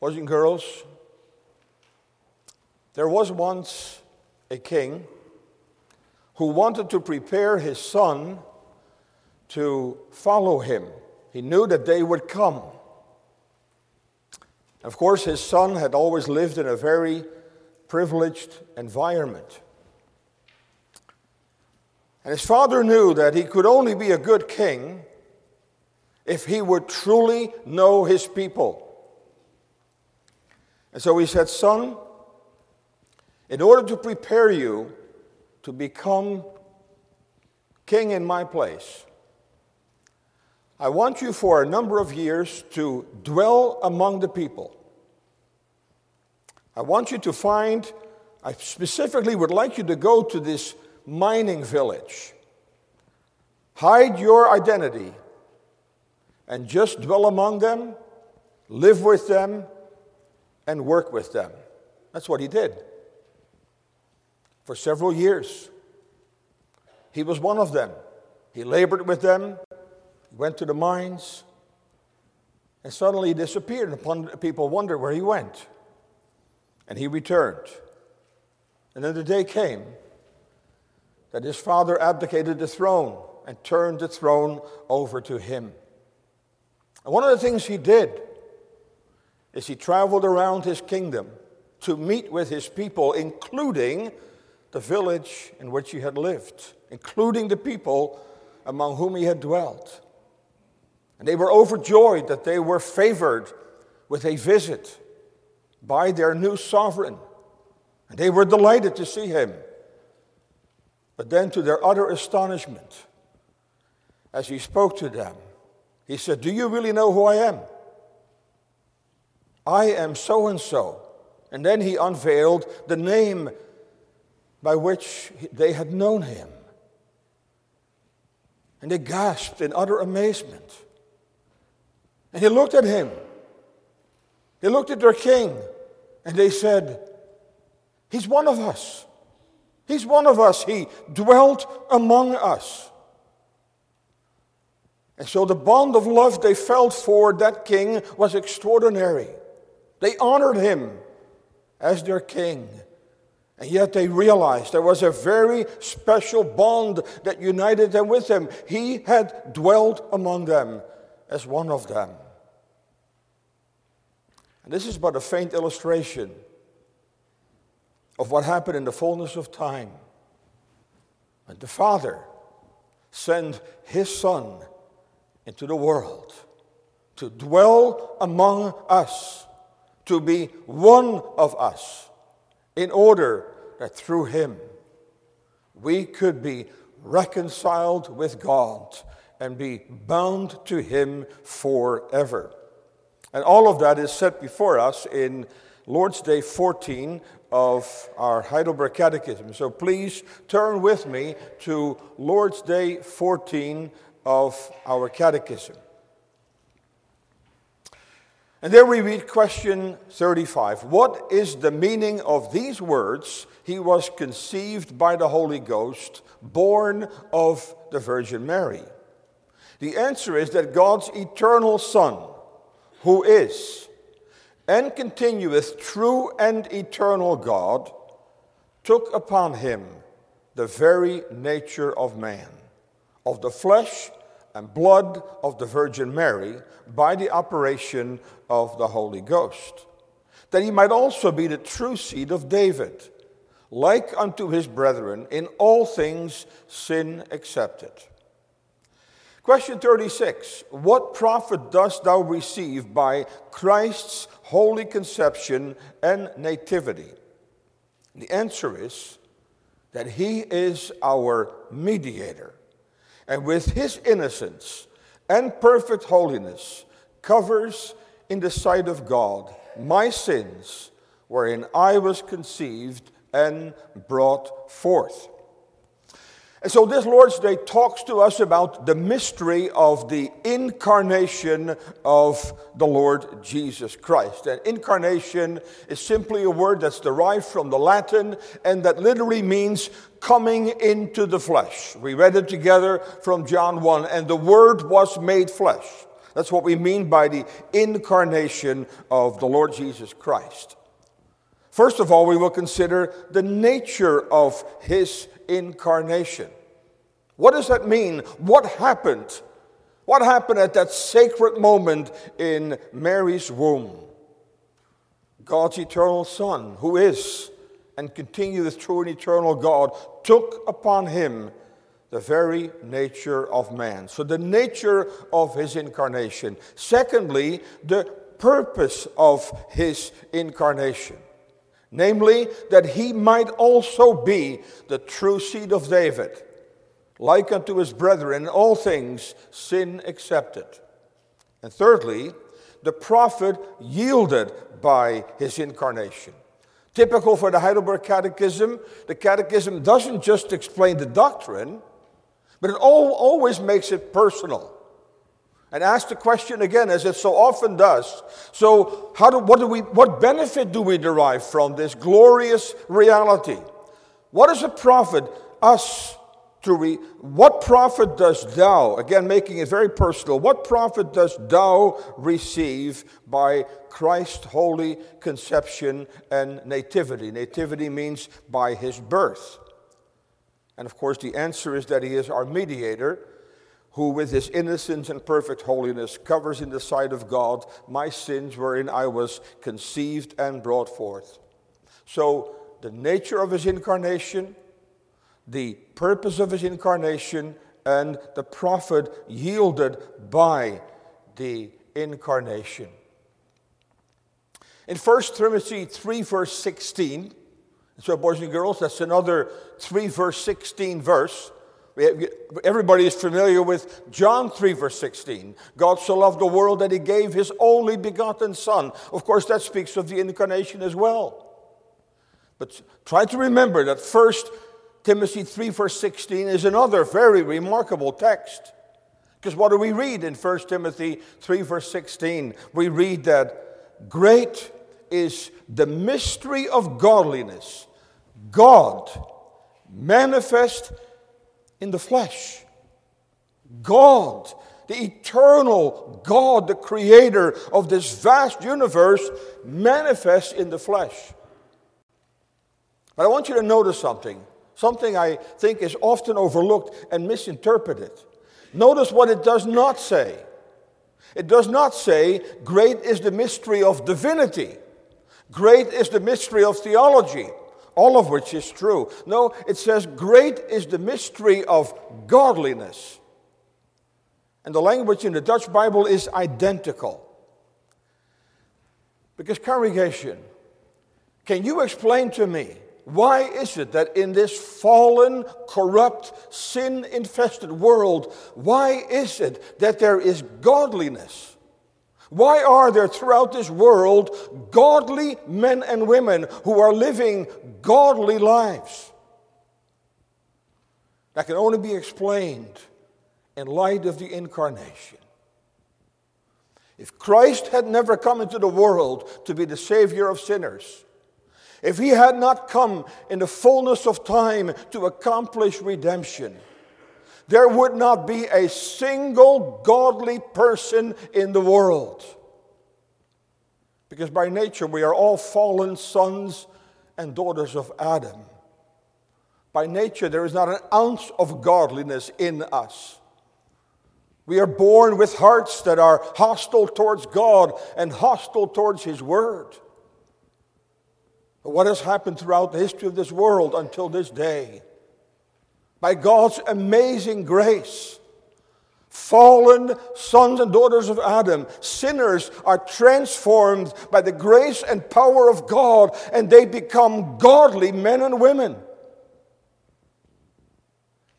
Boys and girls, there was once a king who wanted to prepare his son to follow him. He knew that they would come. Of course, his son had always lived in a very privileged environment. And his father knew that he could only be a good king if he would truly know his people. And so he said, Son, in order to prepare you to become king in my place, I want you for a number of years to dwell among the people. I want you to find, I specifically would like you to go to this mining village. Hide your identity and just dwell among them, live with them, and work with them. That's what he did for several years. He was one of them. He labored with them, he went to the mines, and suddenly he disappeared. And people wondered where he went. And he returned. And then the day came that his father abdicated the throne and turned the throne over to him. And one of the things he did is he traveled around his kingdom to meet with his people, including the village in which he had lived, including the people among whom he had dwelt. And they were overjoyed that they were favored with a visit by their new sovereign. And they were delighted to see him. But then, to their utter astonishment, as he spoke to them, he said, Do you really know who I am? I am so and so. And then he unveiled the name by which they had known him. And they gasped in utter amazement. And he looked at him. They looked at their king and they said, He's one of us. He's one of us. He dwelt among us. And so the bond of love they felt for that king was extraordinary. They honored him as their king. And yet they realized there was a very special bond that united them with him. He had dwelt among them as one of them. And this is but a faint illustration of what happened in the fullness of time. And the Father sent his Son into the world to dwell among us, to be one of us, in order that through him we could be reconciled with God and be bound to him forever. And all of that is set before us in Lord's Day 14 of our Heidelberg Catechism. So please turn with me to Lord's Day 14 of our Catechism. And there we read question 35. What is the meaning of these words? He was conceived by the Holy Ghost, born of the Virgin Mary. The answer is that God's eternal Son, who is and continueth true and eternal God, took upon him the very nature of man, of the flesh and blood of the Virgin Mary, by the operation of the Holy Ghost, that he might also be the true seed of David, like unto his brethren, in all things sin accepted. Question 36 What profit dost thou receive by Christ's holy conception and nativity? The answer is that he is our mediator, and with his innocence and perfect holiness covers in the sight of God my sins wherein I was conceived and brought forth. And so this Lord's Day talks to us about the mystery of the incarnation of the Lord Jesus Christ. And incarnation is simply a word that's derived from the Latin and that literally means coming into the flesh. We read it together from John 1 and the Word was made flesh. That's what we mean by the incarnation of the Lord Jesus Christ. First of all, we will consider the nature of his incarnation. What does that mean? What happened? What happened at that sacred moment in Mary's womb? God's eternal Son, who is and continues true and eternal God, took upon him the very nature of man. So, the nature of his incarnation. Secondly, the purpose of his incarnation. Namely, that he might also be the true seed of David, like unto his brethren all things, sin accepted. And thirdly, the profit yielded by his incarnation. Typical for the Heidelberg Catechism, the Catechism doesn't just explain the doctrine, but it all, always makes it personal. And ask the question again, as it so often does. So, how do, what, do we, what benefit do we derive from this glorious reality? What does a prophet? Us to re, what profit does thou, again making it very personal, what profit does thou receive by Christ's holy conception and nativity? Nativity means by his birth. And of course, the answer is that he is our mediator, who with his innocence and perfect holiness covers in the sight of God my sins wherein I was conceived and brought forth. So, the nature of his incarnation, the purpose of his incarnation, and the profit yielded by the incarnation. In 1 Timothy 3, verse 16, so, boys and girls, that's another 3 verse 16 verse. Everybody is familiar with John 3, verse 16. God so loved the world that he gave his only begotten Son. Of course, that speaks of the incarnation as well. But try to remember that 1 Timothy 3, verse 16 is another very remarkable text. Because what do we read in 1 Timothy 3, verse 16? We read that great is the mystery of godliness. God manifest in the flesh. God, the eternal God, the creator of this vast universe, manifests in the flesh. But I want you to notice something, something I think is often overlooked and misinterpreted. Notice what it does not say. It does not say, Great is the mystery of divinity, great is the mystery of theology all of which is true. No, it says, Great is the mystery of godliness. And the language in the Dutch Bible is identical. Because, congregation, can you explain to me why is it that in this fallen, corrupt, sin infested world, why is it that there is godliness? Why are there throughout this world godly men and women who are living godly lives? That can only be explained in light of the incarnation. If Christ had never come into the world to be the Savior of sinners, if he had not come in the fullness of time to accomplish redemption, there would not be a single godly person in the world. Because by nature we are all fallen sons and daughters of Adam. By nature there is not an ounce of godliness in us. We are born with hearts that are hostile towards God and hostile towards His Word. But what has happened throughout the history of this world until this day? By God's amazing grace. Fallen sons and daughters of Adam, sinners, are transformed by the grace and power of God and they become godly men and women.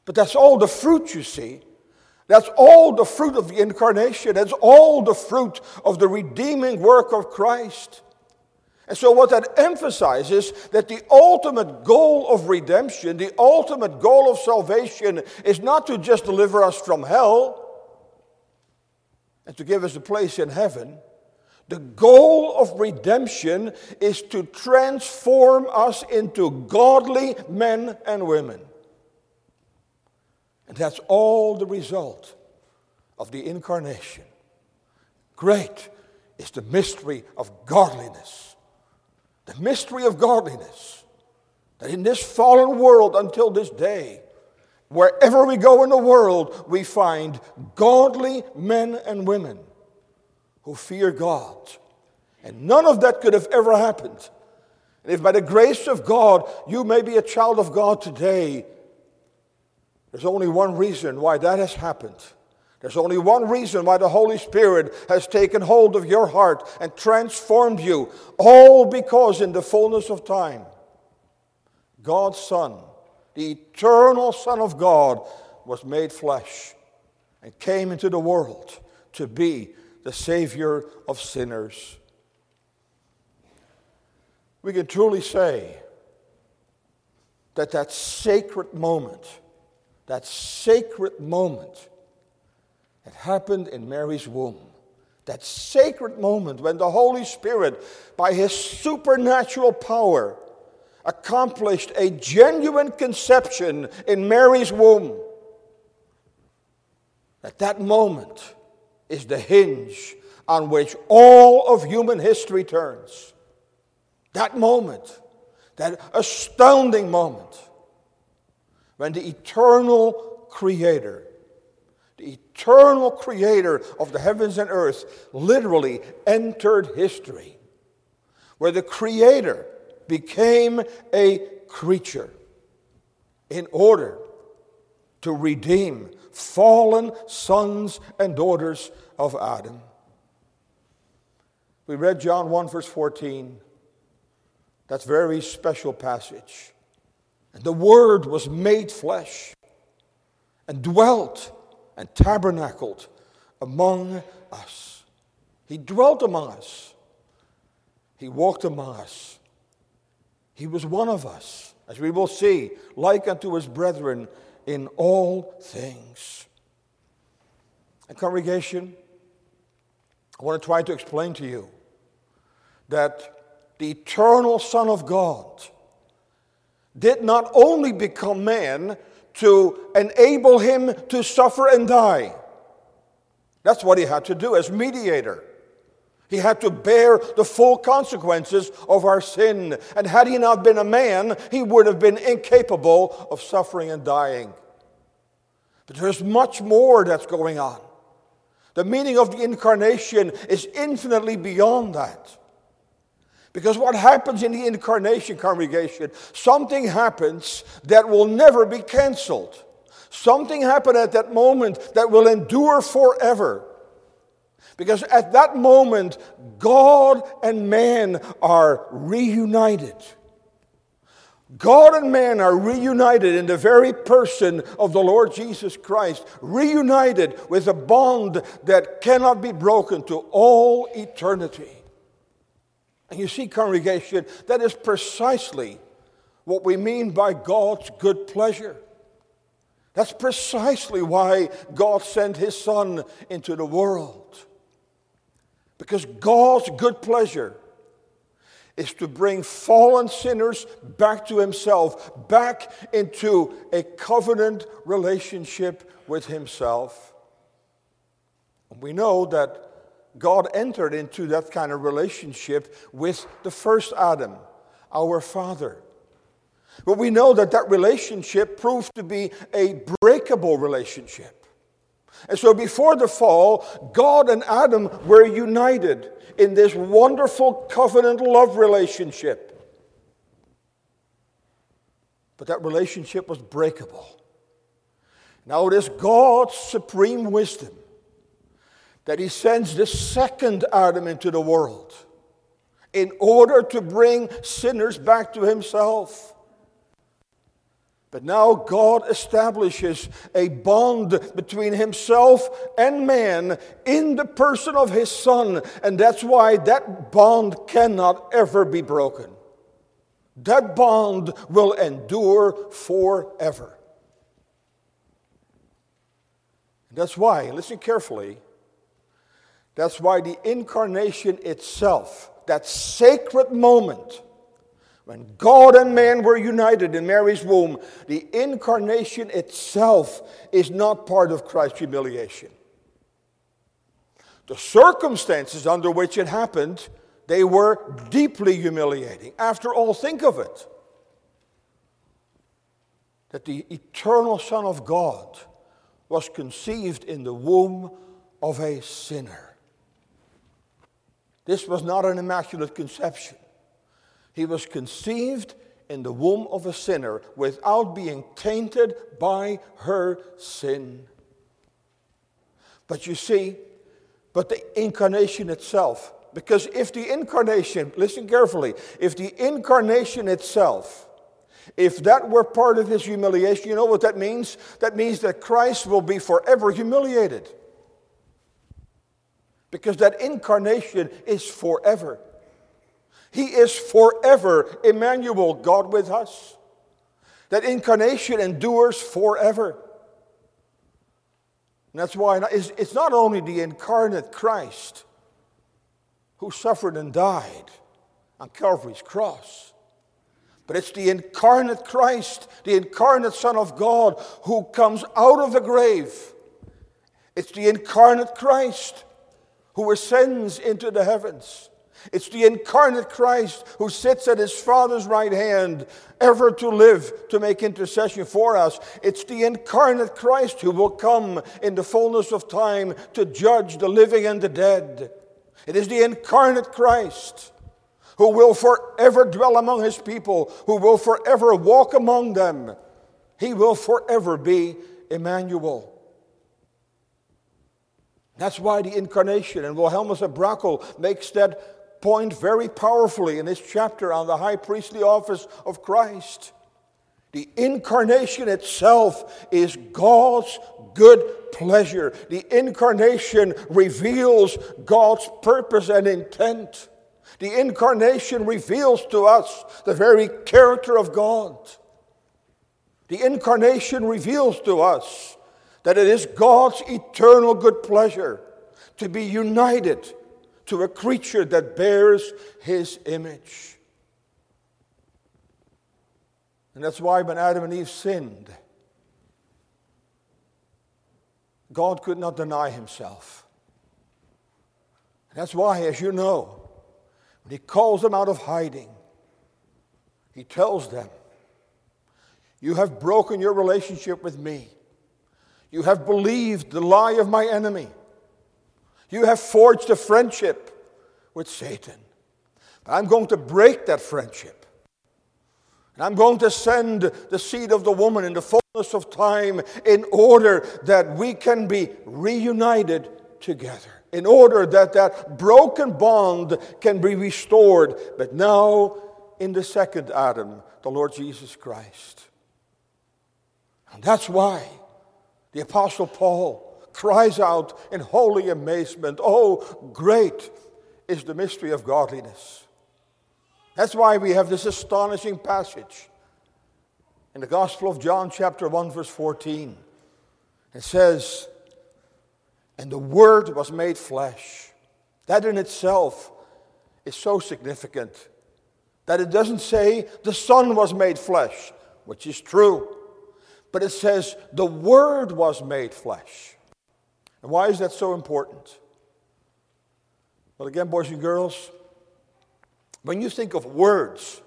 But that's all the fruit, you see. That's all the fruit of the incarnation. That's all the fruit of the redeeming work of Christ. And so, what that emphasizes that the ultimate goal of redemption, the ultimate goal of salvation, is not to just deliver us from hell and to give us a place in heaven. The goal of redemption is to transform us into godly men and women. And that's all the result of the incarnation. great is the mystery of godliness. The mystery of godliness. That in this fallen world until this day, wherever we go in the world, we find godly men and women who fear God. And none of that could have ever happened. And if by the grace of God you may be a child of God today, there's only one reason why that has happened. There's only one reason why the Holy Spirit has taken hold of your heart and transformed you, all because in the fullness of time, God's Son, the eternal Son of God, was made flesh and came into the world to be the Savior of sinners. We can truly say that that sacred moment, that sacred moment that happened in Mary's womb, that sacred moment when the Holy Spirit, by his supernatural power, accomplished a genuine conception in Mary's womb. At that moment is the hinge on which all of human history turns. That moment, that astounding moment, when the eternal Creator, the eternal Creator of the heavens and earth, literally entered history, where the Creator became a creature in order to redeem fallen sons and daughters of Adam. We read John 1, verse 14. That's very special passage. And the Word was made flesh and dwelt and tabernacled among us. He dwelt among us. He walked among us. He was one of us, as we will see, like unto his brethren in all things. And, congregation, I want to try to explain to you that the eternal Son of God did not only become man to enable him to suffer and die, that's what he had to do as mediator. He had to bear the full consequences of our sin. And had he not been a man, he would have been incapable of suffering and dying. But there's much more that's going on. The meaning of the incarnation is infinitely beyond that. Because what happens in the incarnation congregation, something happens that will never be canceled. Something happened at that moment that will endure forever. Because at that moment, God and man are reunited. God and man are reunited in the very person of the Lord Jesus Christ, reunited with a bond that cannot be broken to all eternity. And you see, congregation, that is precisely what we mean by God's good pleasure. That's precisely why God sent his Son into the world. Because God's good pleasure is to bring fallen sinners back to Himself, back into a covenant relationship with Himself. And we know that God entered into that kind of relationship with the first Adam, our father. But we know that that relationship proved to be a breakable relationship. And so before the fall, God and Adam were united in this wonderful covenant love relationship. But that relationship was breakable. Now it is God's supreme wisdom that He sends the second Adam into the world in order to bring sinners back to Himself. But now God establishes a bond between himself and man in the person of his Son. And that's why that bond cannot ever be broken. That bond will endure forever. That's why, listen carefully, that's why the incarnation itself, that sacred moment, when God and man were united in Mary's womb, the incarnation itself is not part of Christ's humiliation. the circumstances under which it happened, they were deeply humiliating. After all, think of it that the eternal Son of God was conceived in the womb of a sinner. This was not an immaculate conception. He was conceived in the womb of a sinner without being tainted by her sin. But you see, but the incarnation itself, because if the incarnation, listen carefully, if the incarnation itself, if that were part of his humiliation, you know what that means? That means that Christ will be forever humiliated. Because that incarnation is forever. He is forever Emmanuel, God with us. That incarnation endures forever. And that's why it's not only the incarnate Christ who suffered and died on Calvary's cross, but it's the incarnate Christ, the incarnate Son of God, who comes out of the grave. It's the incarnate Christ who ascends into the heavens. It's the incarnate Christ who sits at his Father's right hand, ever to live to make intercession for us. It's the incarnate Christ who will come in the fullness of time to judge the living and the dead. It is the incarnate Christ who will forever dwell among his people, who will forever walk among them. He will forever be Emmanuel. That's why the incarnation, and Wilhelmus à Brakel makes that point very powerfully in his chapter on the high priestly office of Christ. The incarnation itself is God's good pleasure. The incarnation reveals God's purpose and intent. The incarnation reveals to us the very character of God. The incarnation reveals to us that it is God's eternal good pleasure to be united to a creature that bears his image. And that's why when Adam and Eve sinned, God could not deny himself. That's why, as you know, when he calls them out of hiding, he tells them, You have broken your relationship with me. You have believed the lie of my enemy. You have forged a friendship with Satan. But I'm going to break that friendship. And I'm going to send the seed of the woman in the fullness of time in order that we can be reunited together. In order that that broken bond can be restored. But now in the second Adam, the Lord Jesus Christ. And that's why the Apostle Paul cries out in holy amazement, Oh, great is the mystery of godliness. That's why we have this astonishing passage in the Gospel of John, chapter 1, verse 14. It says, And the Word was made flesh. That in itself is so significant that it doesn't say the Son was made flesh, which is true, but it says the Word was made flesh. And why is that so important? Well, again, boys and girls, when you think of words,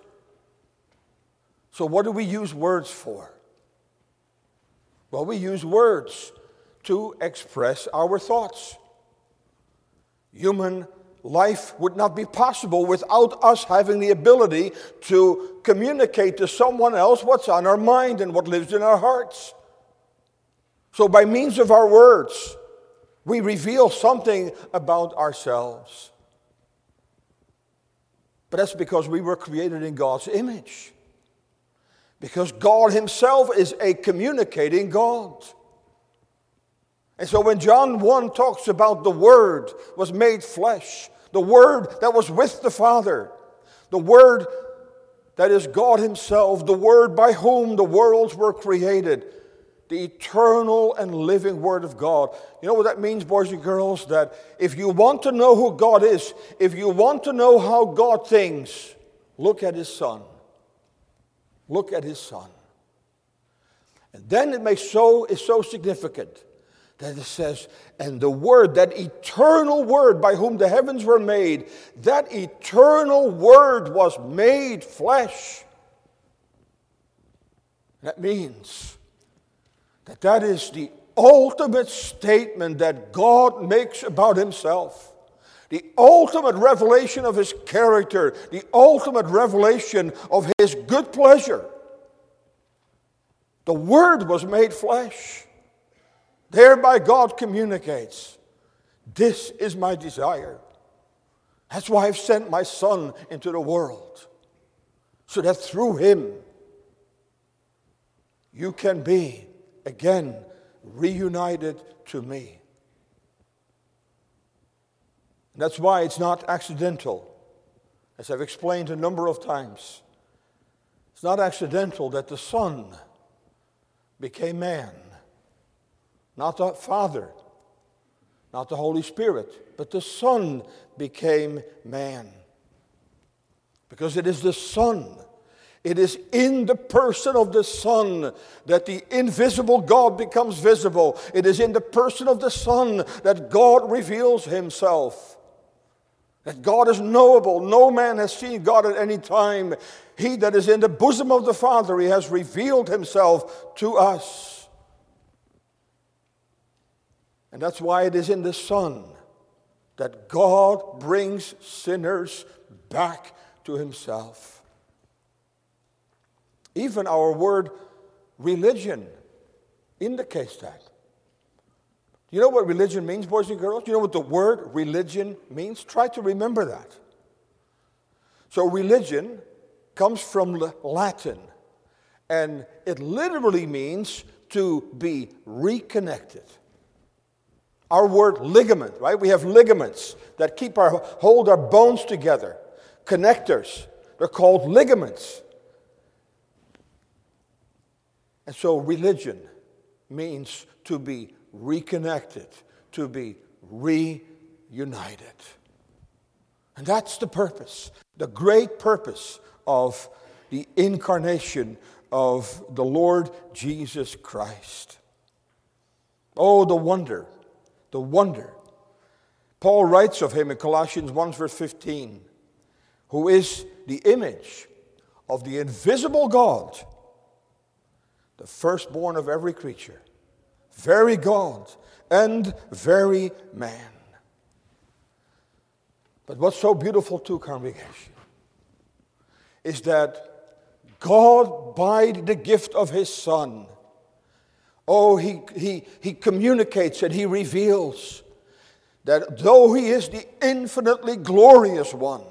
so what do we use words for? Well, we use words to express our thoughts. Human life would not be possible without us having the ability to communicate to someone else what's on our mind and what lives in our hearts. So, by means of our words, we reveal something about ourselves. But that's because we were created in God's image. Because God Himself is a communicating God. And so when John 1 talks about the Word was made flesh, the Word that was with the Father, the Word that is God Himself, the Word by whom the worlds were created, the eternal and living Word of God. You know what that means, boys and girls? That if you want to know who God is, if you want to know how God thinks, look at His Son. Look at His Son. And then it makes so is so significant that it says, and the Word, that eternal Word by whom the heavens were made, that eternal Word was made flesh. That means that that is the ultimate statement that God makes about Himself. The ultimate revelation of His character, the ultimate revelation of His good pleasure. The Word was made flesh. Thereby, God communicates this is my desire. That's why I've sent my Son into the world, so that through Him you can be again reunited to me. That's why it's not accidental, as I've explained a number of times. It's not accidental that the Son became man. Not the Father, not the Holy Spirit, but the Son became man. Because it is the Son, it is in the person of the Son that the invisible God becomes visible. It is in the person of the Son that God reveals Himself. That God is knowable. No man has seen God at any time. He that is in the bosom of the Father, He has revealed Himself to us. And that's why it is in the Son that God brings sinners back to Himself. Even our word religion indicates that. You know what religion means, boys and girls? You know what the word religion means? Try to remember that. So, religion comes from Latin, and it literally means to be reconnected. Our word ligament, right? We have ligaments that keep our hold our bones together. Connectors. They're called ligaments. And so religion means to be reconnected, to be reunited. And that's the purpose, the great purpose of the incarnation of the Lord Jesus Christ. Oh, the wonder, the wonder. Paul writes of him in Colossians 1, verse 15, who is the image of the invisible God, the firstborn of every creature, very God and very man. But what's so beautiful, too, congregation, is that God, by the gift of His Son, oh, He, he, he communicates and He reveals that though He is the infinitely glorious one,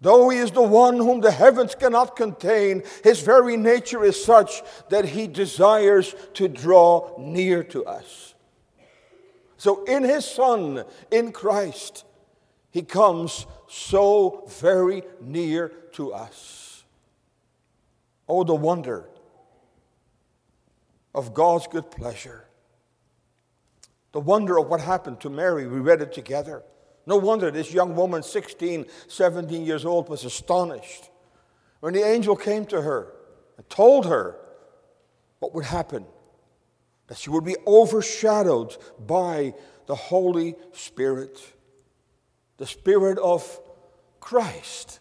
though He is the one whom the heavens cannot contain, His very nature is such that He desires to draw near to us. So, in His Son, in Christ, He comes so very near to us. Oh, the wonder of God's good pleasure. The wonder of what happened to Mary. We read it together. No wonder this young woman, 16, 17 years old, was astonished when the angel came to her and told her what would happen that she would be overshadowed by the Holy Spirit, the Spirit of Christ.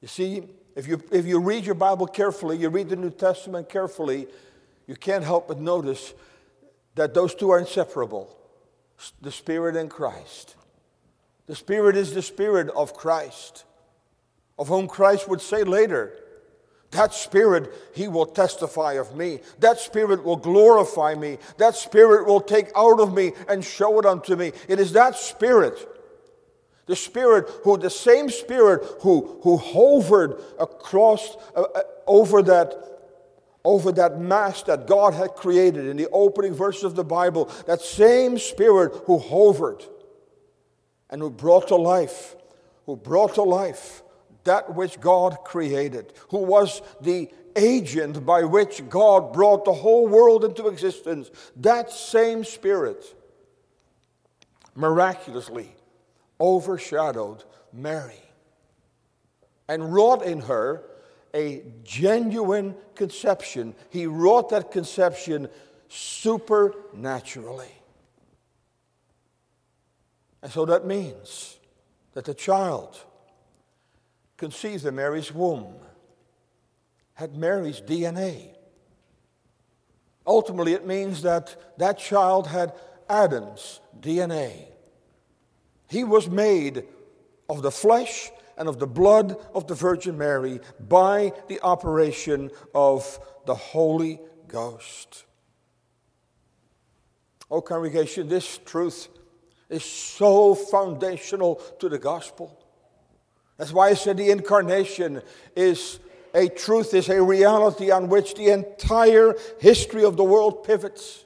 You see, if you, if you read your Bible carefully, you read the New Testament carefully, you can't help but notice that those two are inseparable the Spirit and Christ. The Spirit is the Spirit of Christ, of whom Christ would say later, that Spirit, He will testify of me. That Spirit will glorify me. That Spirit will take out of me and show it unto me. It is that Spirit the Spirit who, the same Spirit who, who hovered across, uh, uh, over that, over that mass that God had created in the opening verses of the Bible, that same Spirit who hovered and who brought to life, who brought to life that which God created, who was the agent by which God brought the whole world into existence, that same Spirit miraculously overshadowed Mary and wrought in her a genuine conception. He wrought that conception supernaturally. And so that means that the child conceived in Mary's womb had Mary's DNA. Ultimately, it means that that child had Adam's DNA. He was made of the flesh and of the blood of the Virgin Mary by the operation of the Holy Ghost. Oh, congregation, this truth is so foundational to the gospel. That's why I said the incarnation is a truth, is a reality on which the entire history of the world pivots.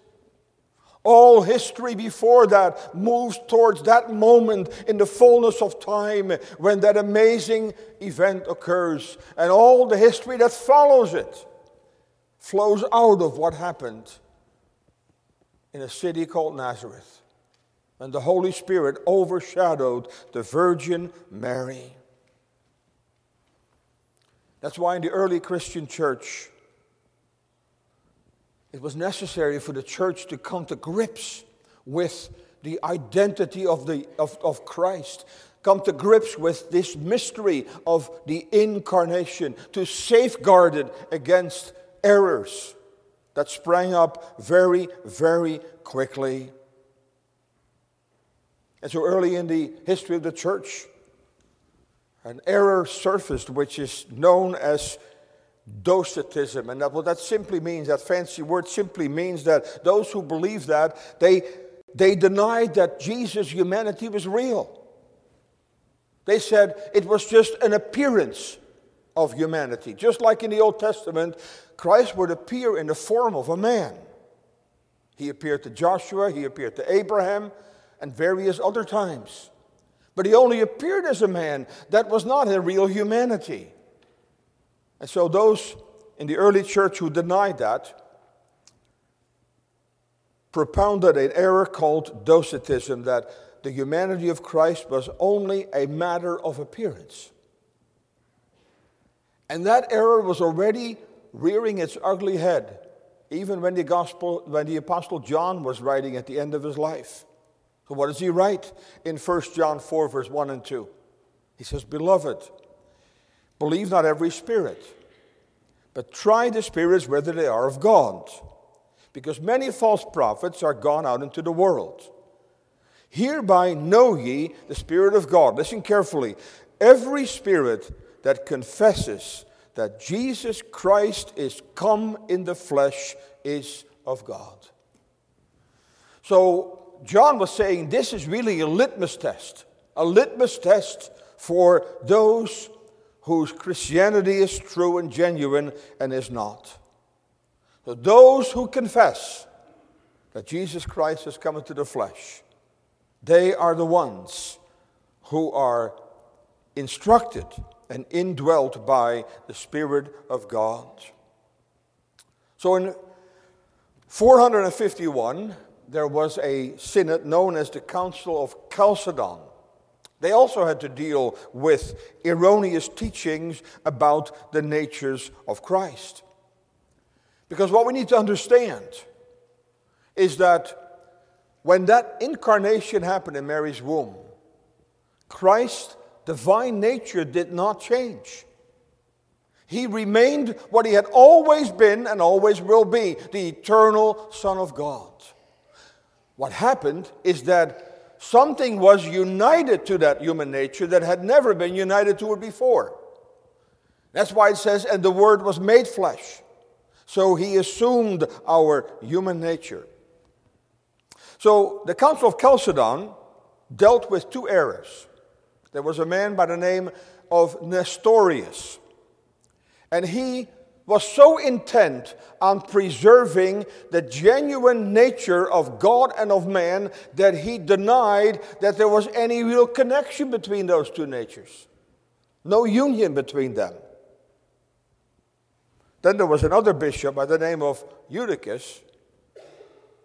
All history before that moves towards that moment in the fullness of time when that amazing event occurs. And all the history that follows it flows out of what happened in a city called Nazareth. And the Holy Spirit overshadowed the Virgin Mary. That's why in the early Christian church, it was necessary for the church to come to grips with the identity of, the, of, of Christ, come to grips with this mystery of the incarnation, to safeguard it against errors that sprang up very, very quickly. And so early in the history of the church, an error surfaced which is known as Docetism. And that, what that simply means, that fancy word simply means that those who believe that, they, they denied that Jesus' humanity was real. They said it was just an appearance of humanity. Just like in the Old Testament, Christ would appear in the form of a man. He appeared to Joshua, he appeared to Abraham, and various other times. But he only appeared as a man. That was not a real humanity. And so those in the early church who denied that propounded an error called docetism that the humanity of Christ was only a matter of appearance. And that error was already rearing its ugly head, even when the gospel, when the apostle John was writing at the end of his life. So, what does he write in 1 John 4, verse 1 and 2? He says, Beloved, believe not every spirit, but try the spirits whether they are of God, because many false prophets are gone out into the world. Hereby know ye the Spirit of God. Listen carefully. Every spirit that confesses that Jesus Christ is come in the flesh is of God. So, John was saying this is really a litmus test, a litmus test for those whose Christianity is true and genuine and is not. So those who confess that Jesus Christ has come into the flesh, they are the ones who are instructed and indwelt by the Spirit of God. So in 451, there was a synod known as the Council of Chalcedon. They also had to deal with erroneous teachings about the natures of Christ. Because what we need to understand is that when that incarnation happened in Mary's womb, Christ's divine nature did not change. He remained what he had always been and always will be the eternal Son of God. What happened is that something was united to that human nature that had never been united to it before. That's why it says, and the Word was made flesh. So he assumed our human nature. So the Council of Chalcedon dealt with two errors. There was a man by the name of Nestorius, and he was so intent on preserving the genuine nature of God and of man that he denied that there was any real connection between those two natures. No union between them. Then there was another bishop by the name of Eutychus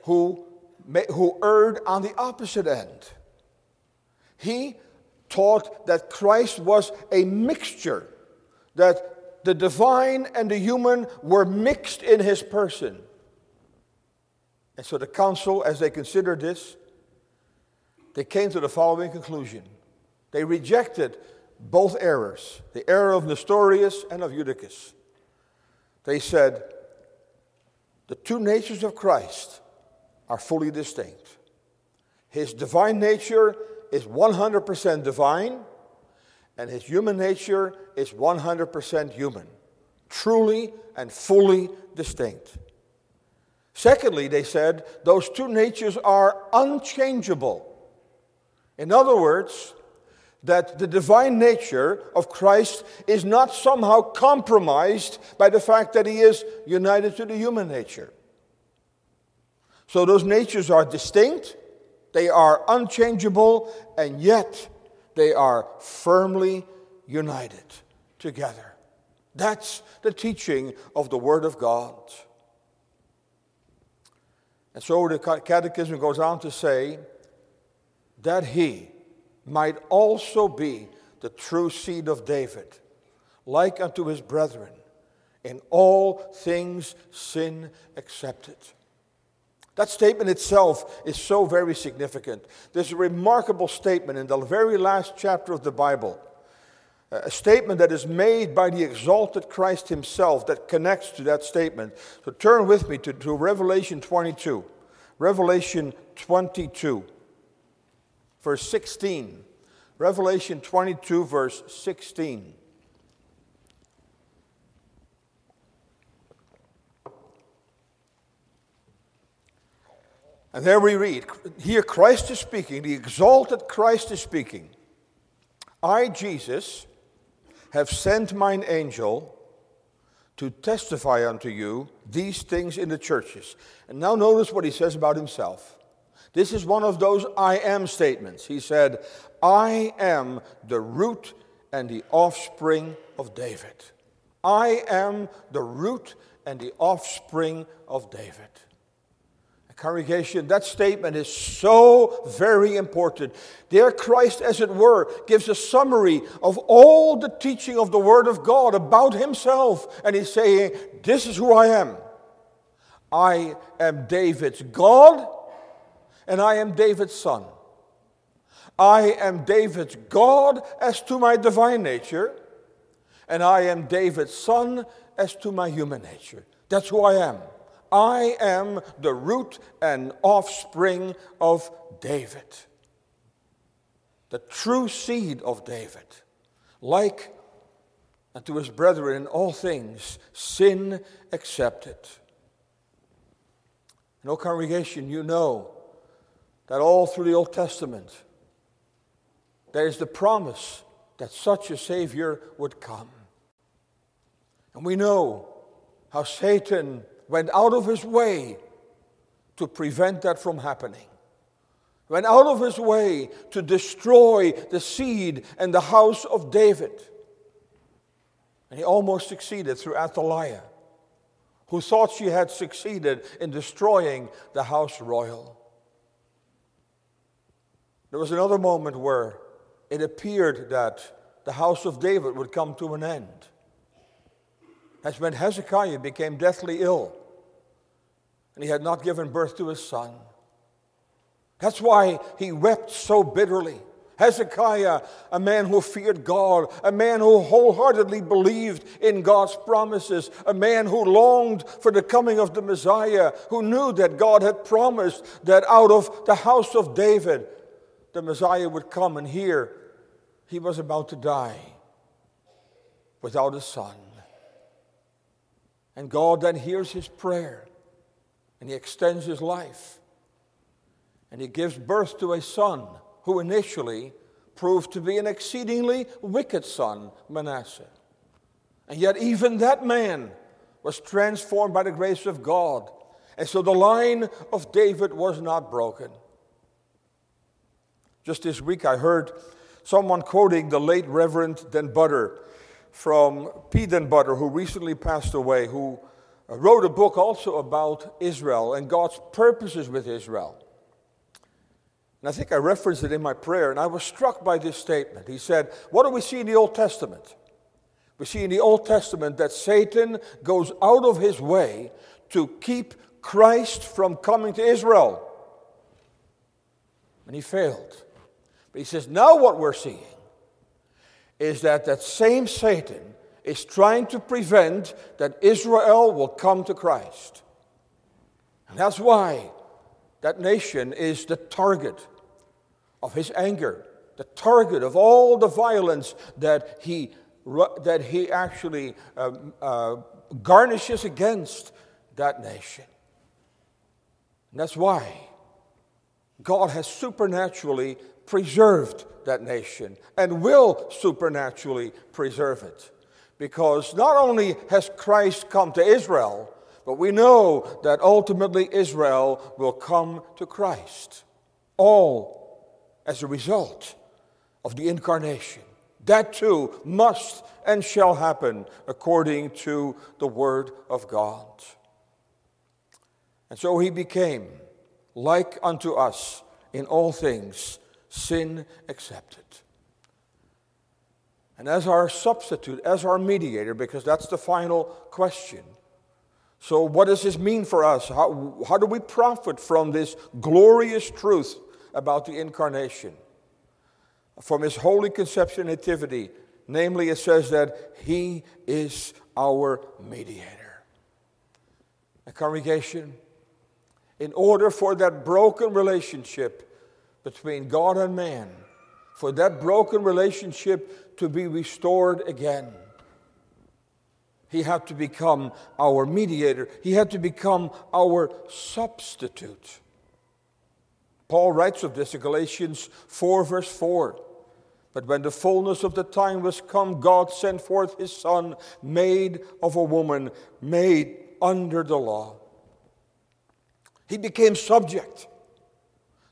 who, who erred on the opposite end. He taught that Christ was a mixture, that the divine and the human were mixed in his person. And so the council, as they considered this, they came to the following conclusion. They rejected both errors, the error of Nestorius and of Eutychus. They said, the two natures of Christ are fully distinct. His divine nature is 100% divine, and his human nature is 100% human, truly and fully distinct. Secondly, they said those two natures are unchangeable. In other words, that the divine nature of Christ is not somehow compromised by the fact that he is united to the human nature. So those natures are distinct, they are unchangeable, and yet they are firmly united together. That's the teaching of the Word of God. And so the Catechism goes on to say that he might also be the true seed of David, like unto his brethren, in all things sin accepted. That statement itself is so very significant. There's a remarkable statement in the very last chapter of the Bible, a statement that is made by the exalted Christ himself that connects to that statement. So turn with me to, to Revelation 22. Revelation 22, verse 16. Revelation 22, verse 16. And there we read, here Christ is speaking, the exalted Christ is speaking. I, Jesus, have sent mine angel to testify unto you these things in the churches. And now notice what he says about himself. This is one of those I am statements. He said, I am the root and the offspring of David. I am the root and the offspring of David. Congregation, that statement is so very important. There, Christ, as it were, gives a summary of all the teaching of the Word of God about Himself. And He's saying, This is who I am. I am David's God, and I am David's son. I am David's God as to my divine nature, and I am David's son as to my human nature. That's who I am. I am the root and offspring of David, the true seed of David. Like unto his brethren in all things, sin accepted. No congregation, you know that all through the Old Testament, there is the promise that such a Savior would come. And we know how Satan went out of his way to prevent that from happening. Went out of his way to destroy the seed and the house of David. And he almost succeeded through Athaliah, who thought she had succeeded in destroying the house royal. There was another moment where it appeared that the house of David would come to an end. That's when Hezekiah became deathly ill and he had not given birth to his son. That's why he wept so bitterly. Hezekiah, a man who feared God, a man who wholeheartedly believed in God's promises, a man who longed for the coming of the Messiah, who knew that God had promised that out of the house of David the Messiah would come, and here he was about to die without a son. And God then hears his prayer and he extends his life. And he gives birth to a son who initially proved to be an exceedingly wicked son, Manasseh. And yet, even that man was transformed by the grace of God. And so the line of David was not broken. Just this week, I heard someone quoting the late Reverend Den Butter from P. Den Butter, who recently passed away, who uh, wrote a book also about Israel and God's purposes with Israel. And I think I referenced it in my prayer, and I was struck by this statement. He said, What do we see in the Old Testament? We see in the Old Testament that Satan goes out of his way to keep Christ from coming to Israel. And he failed. But he says, now what we're seeing is that that same Satan is trying to prevent that Israel will come to Christ. And that's why that nation is the target of his anger, the target of all the violence that he, that he actually uh, uh, garnishes against that nation. And that's why God has supernaturally preserved that nation and will supernaturally preserve it. Because not only has Christ come to Israel, but we know that ultimately Israel will come to Christ. All as a result of the incarnation. That too must and shall happen according to the Word of God. And so he became like unto us in all things, sin accepted. And as our substitute, as our mediator, because that's the final question. So, what does this mean for us? How, how do we profit from this glorious truth about the incarnation? From his holy conception nativity, namely, it says that he is our mediator. A congregation, in order for that broken relationship between God and man, for that broken relationship to be restored again. He had to become our mediator. He had to become our substitute. Paul writes of this in Galatians 4, verse 4. But when the fullness of the time was come, God sent forth his Son, made of a woman, made under the law. He became subject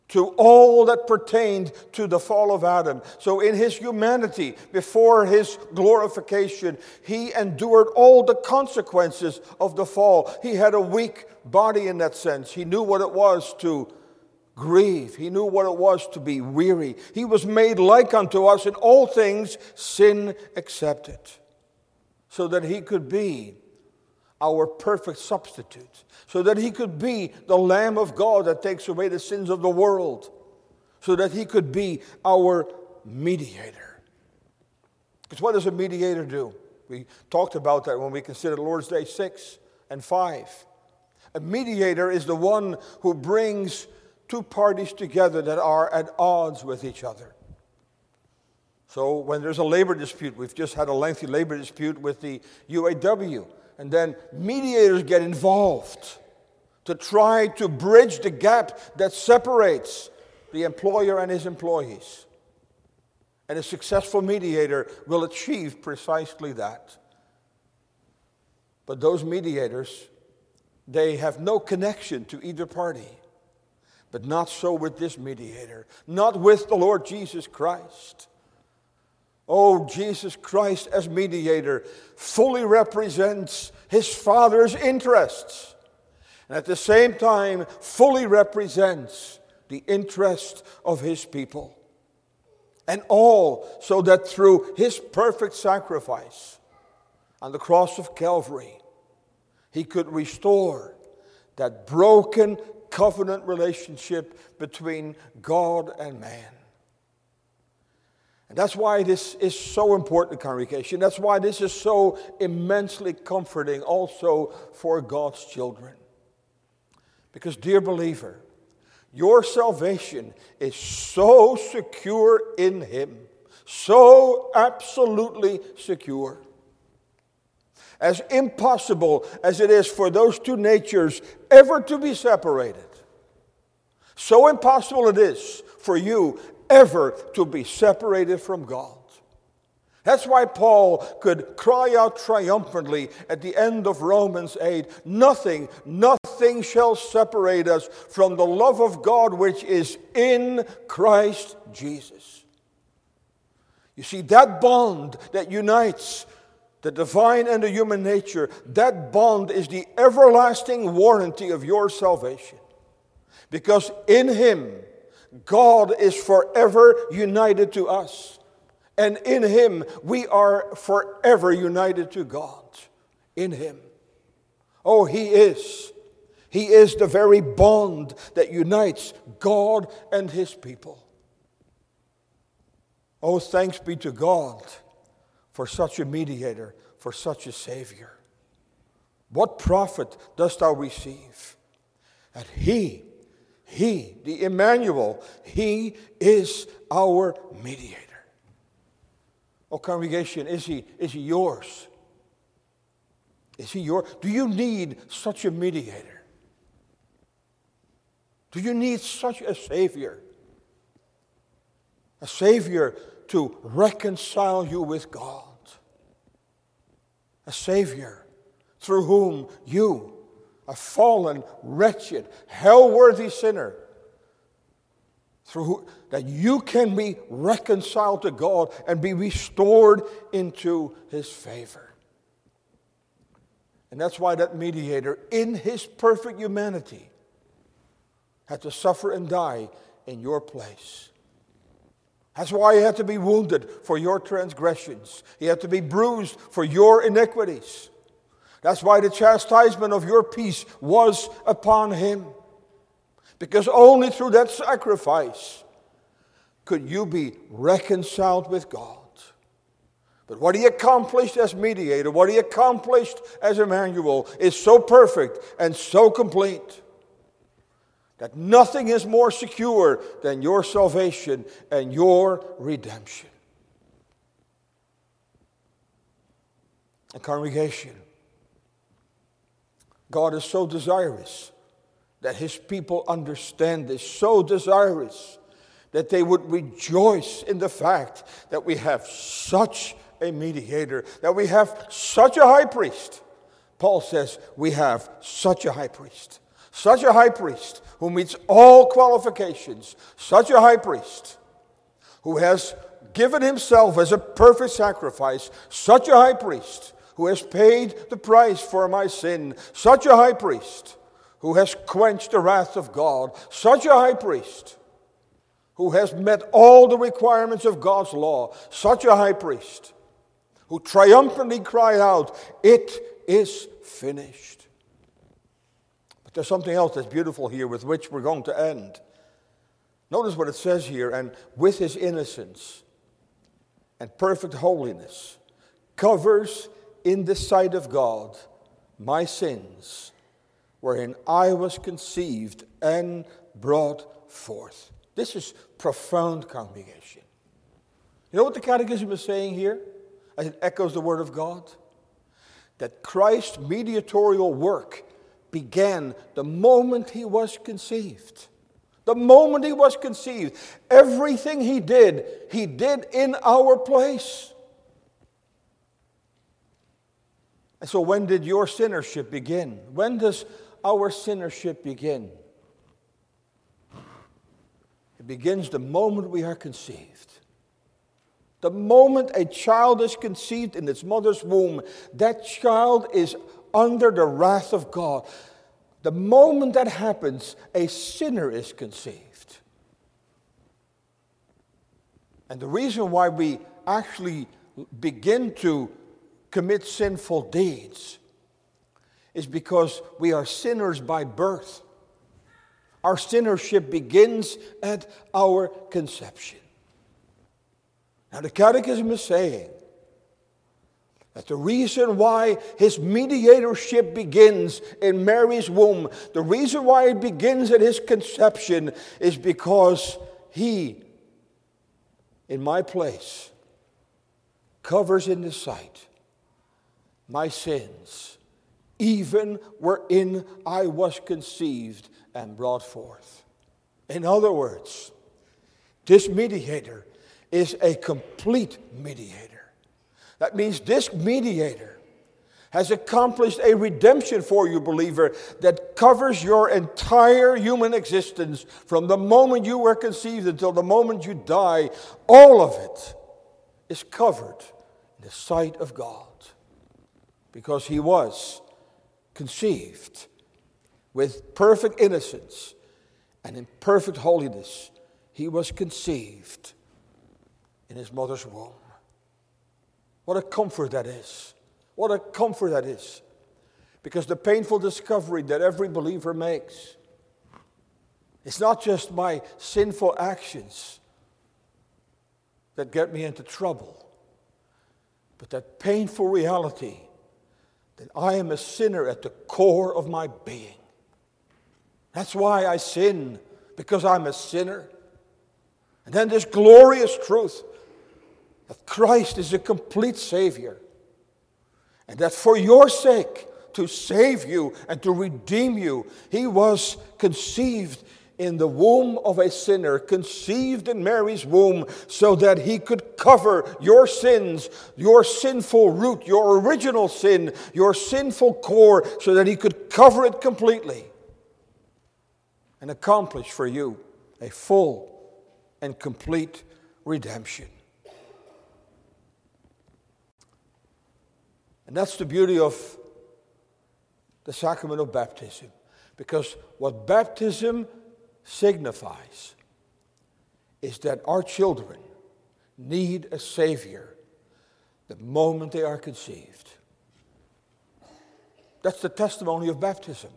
to all that pertained to the fall of Adam. So, in his humanity, before his glorification, he endured all the consequences of the fall. He had a weak body in that sense. He knew what it was to grieve, he knew what it was to be weary. He was made like unto us in all things, sin accepted, so that he could be our perfect substitute, so that he could be the Lamb of God that takes away the sins of the world, so that he could be our mediator. Because what does a mediator do? We talked about that when we considered Lord's Day 6 and 5. A mediator is the one who brings two parties together that are at odds with each other. So when there's a labor dispute, we've just had a lengthy labor dispute with the UAW and then mediators get involved to try to bridge the gap that separates the employer and his employees. And a successful mediator will achieve precisely that. But those mediators, they have no connection to either party. But not so with this mediator, not with the Lord Jesus Christ. Oh, Jesus Christ, as mediator, fully represents his Father's interests, and at the same time, fully represents the interest of his people. And all so that through his perfect sacrifice on the cross of Calvary, he could restore that broken covenant relationship between God and man. And that's why this is so important, congregation. That's why this is so immensely comforting also for God's children. Because, dear believer, your salvation is so secure in Him, so absolutely secure. As impossible as it is for those two natures ever to be separated, so impossible it is for you ever to be separated from God. That's why Paul could cry out triumphantly at the end of Romans 8 Nothing, nothing shall separate us from the love of God which is in Christ Jesus. You see, that bond that unites the divine and the human nature, that bond is the everlasting warranty of your salvation. Because in Him, God is forever united to us. And in Him, we are forever united to God. In Him. Oh, He is. He is the very bond that unites God and His people. Oh, thanks be to God for such a mediator, for such a Savior. What profit dost thou receive? That He, He, the Emmanuel, He is our mediator. Oh, congregation, is He, is he yours? Is He your? Do you need such a mediator? Do you need such a Savior? A Savior to reconcile you with God. A Savior through whom you, a fallen, wretched, hell worthy sinner, through that you can be reconciled to God and be restored into His favor. And that's why that mediator, in his perfect humanity, had to suffer and die in your place. That's why he had to be wounded for your transgressions. He had to be bruised for your iniquities. That's why the chastisement of your peace was upon him. Because only through that sacrifice could you be reconciled with God. But what he accomplished as mediator, what he accomplished as Emmanuel, is so perfect and so complete that nothing is more secure than your salvation and your redemption. A congregation, God is so desirous that his people understand this, so desirous that they would rejoice in the fact that we have such a mediator, that we have such a high priest. Paul says we have such a high priest, such a high priest who meets all qualifications, such a high priest who has given himself as a perfect sacrifice, such a high priest who has paid the price for my sin, such a high priest who has quenched the wrath of God, such a high priest who has met all the requirements of God's law, such a high priest who triumphantly cried out, It is finished. But there's something else that's beautiful here with which we're going to end. Notice what it says here and with his innocence and perfect holiness covers in the sight of God my sins, wherein I was conceived and brought forth. This is profound congregation. You know what the Catechism is saying here as it echoes the Word of God? That Christ's mediatorial work began the moment he was conceived. The moment he was conceived, everything he did, he did in our place. And so, when did your sinnership begin? When does our sinnership begin? It begins the moment we are conceived. The moment a child is conceived in its mother's womb, that child is under the wrath of God. The moment that happens, a sinner is conceived. And the reason why we actually begin to commit sinful deeds is because we are sinners by birth. Our sinnership begins at our conception. Now, the Catechism is saying that the reason why his mediatorship begins in Mary's womb, the reason why it begins at his conception, is because he, in my place, covers in the sight my sins, even wherein I was conceived and brought forth. In other words, this mediator is a complete mediator. That means this mediator has accomplished a redemption for you, believer, that covers your entire human existence from the moment you were conceived until the moment you die. All of it is covered in the sight of God because he was conceived with perfect innocence and in perfect holiness. He was conceived in his mother's womb. What a comfort that is. What a comfort that is. Because the painful discovery that every believer makes it's not just my sinful actions that get me into trouble, but that painful reality that I am a sinner at the core of my being. That's why I sin, because I'm a sinner. And then this glorious truth that Christ is a complete Savior, and that for your sake, to save you and to redeem you, He was conceived in the womb of a sinner, conceived in Mary's womb, so that he could cover your sins, your sinful root, your original sin, your sinful core, so that he could cover it completely and accomplish for you a full and complete redemption. And that's the beauty of the sacrament of baptism. Because what baptism signifies is that our children need a Savior the moment they are conceived. That's the testimony of baptism.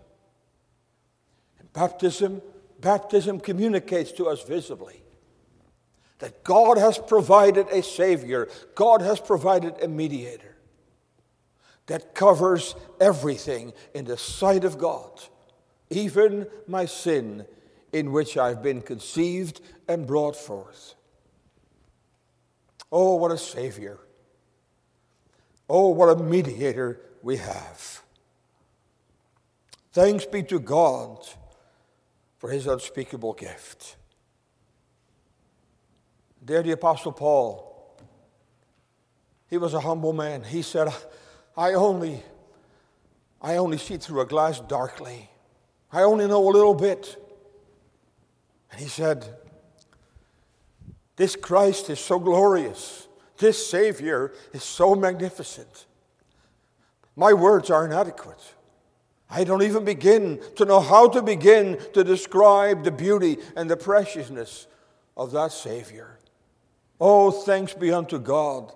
And baptism, baptism communicates to us visibly that God has provided a Savior, God has provided a mediator that covers everything in the sight of God, even my sin in which I've been conceived and brought forth. Oh, what a Savior. Oh, what a mediator we have. Thanks be to God for his unspeakable gift. There, the Apostle Paul, he was a humble man. He said, I only, I only see through a glass darkly. I only know a little bit. And he said, This Christ is so glorious. This Savior is so magnificent. My words are inadequate. I don't even begin to know how to begin to describe the beauty and the preciousness of that Savior. Oh, thanks be unto God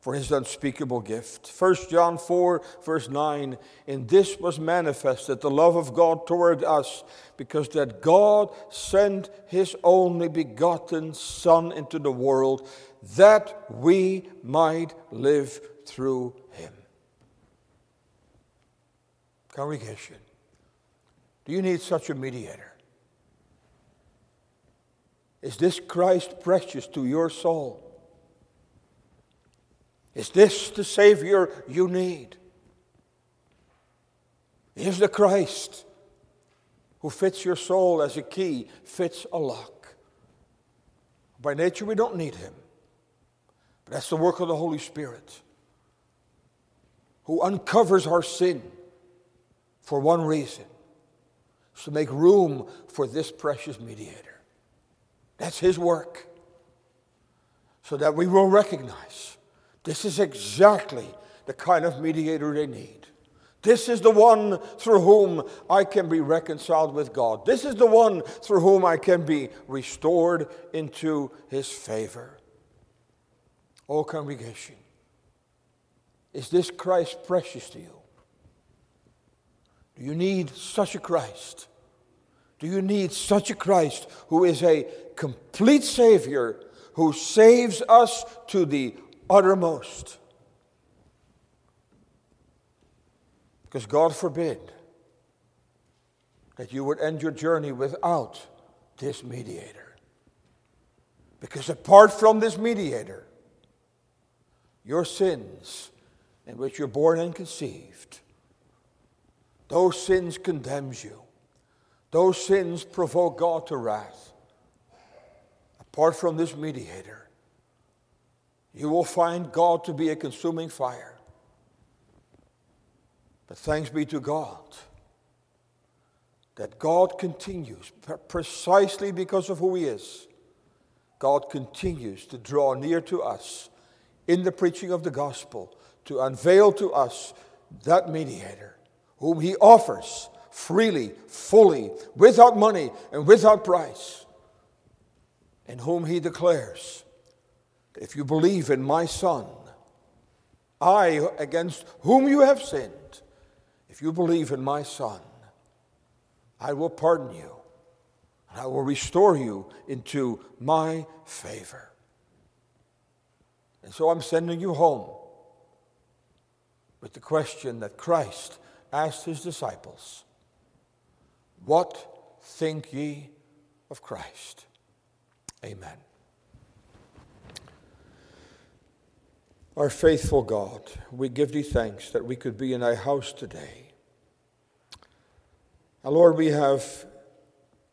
for his unspeakable gift. 1 John 4, verse 9 In this was manifested the love of God toward us, because that God sent his only begotten Son into the world, that we might live through him. Congregation, do you need such a mediator? Is this Christ precious to your soul? Is this the Savior you need? Is the Christ who fits your soul as a key fits a lock? By nature, we don't need him. But that's the work of the Holy Spirit who uncovers our sin for one reason to make room for this precious mediator. That's his work. So that we will recognize this is exactly the kind of mediator they need. This is the one through whom I can be reconciled with God. This is the one through whom I can be restored into his favor. Oh, congregation, is this Christ precious to you? Do you need such a Christ? Do you need such a Christ who is a complete Savior who saves us to the uttermost. Because God forbid that you would end your journey without this mediator. Because apart from this mediator, your sins in which you're born and conceived, those sins condemns you. Those sins provoke God to wrath. Apart from this mediator, you will find God to be a consuming fire. But thanks be to God that God continues, precisely because of who He is, God continues to draw near to us in the preaching of the gospel, to unveil to us that mediator whom He offers freely, fully, without money and without price, and whom He declares if you believe in my Son, I, against whom you have sinned, if you believe in my Son, I will pardon you and I will restore you into my favor. And so I'm sending you home with the question that Christ asked his disciples What think ye of Christ? Amen. Our faithful God, we give thee thanks that we could be in thy house today. And Lord, we have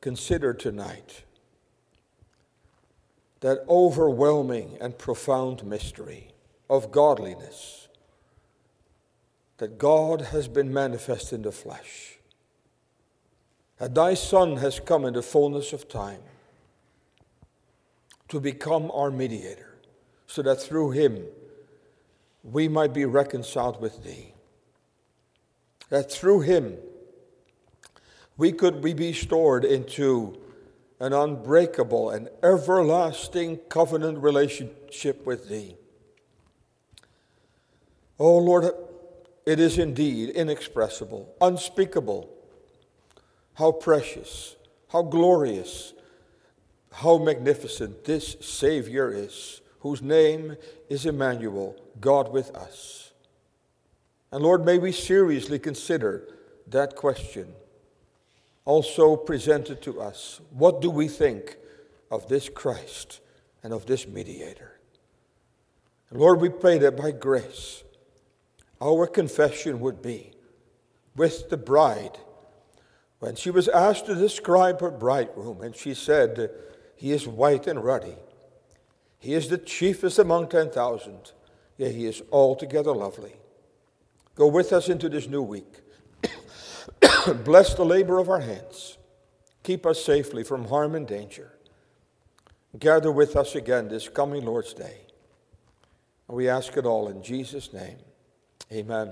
considered tonight that overwhelming and profound mystery of godliness that God has been manifest in the flesh, that thy Son has come in the fullness of time to become our mediator, so that through him we might be reconciled with thee. That through him we could be restored into an unbreakable and everlasting covenant relationship with thee. Oh Lord, it is indeed inexpressible, unspeakable. How precious, how glorious, how magnificent this Savior is, whose name is Emmanuel, God with us. And Lord, may we seriously consider that question also presented to us. What do we think of this Christ and of this mediator? And Lord, we pray that by grace, our confession would be with the bride. When she was asked to describe her bridegroom, and she said, He is white and ruddy. He is the chiefest among 10,000, yet he is altogether lovely. Go with us into this new week. Bless the labor of our hands. Keep us safely from harm and danger. Gather with us again this coming Lord's Day. And we ask it all in Jesus' name. Amen.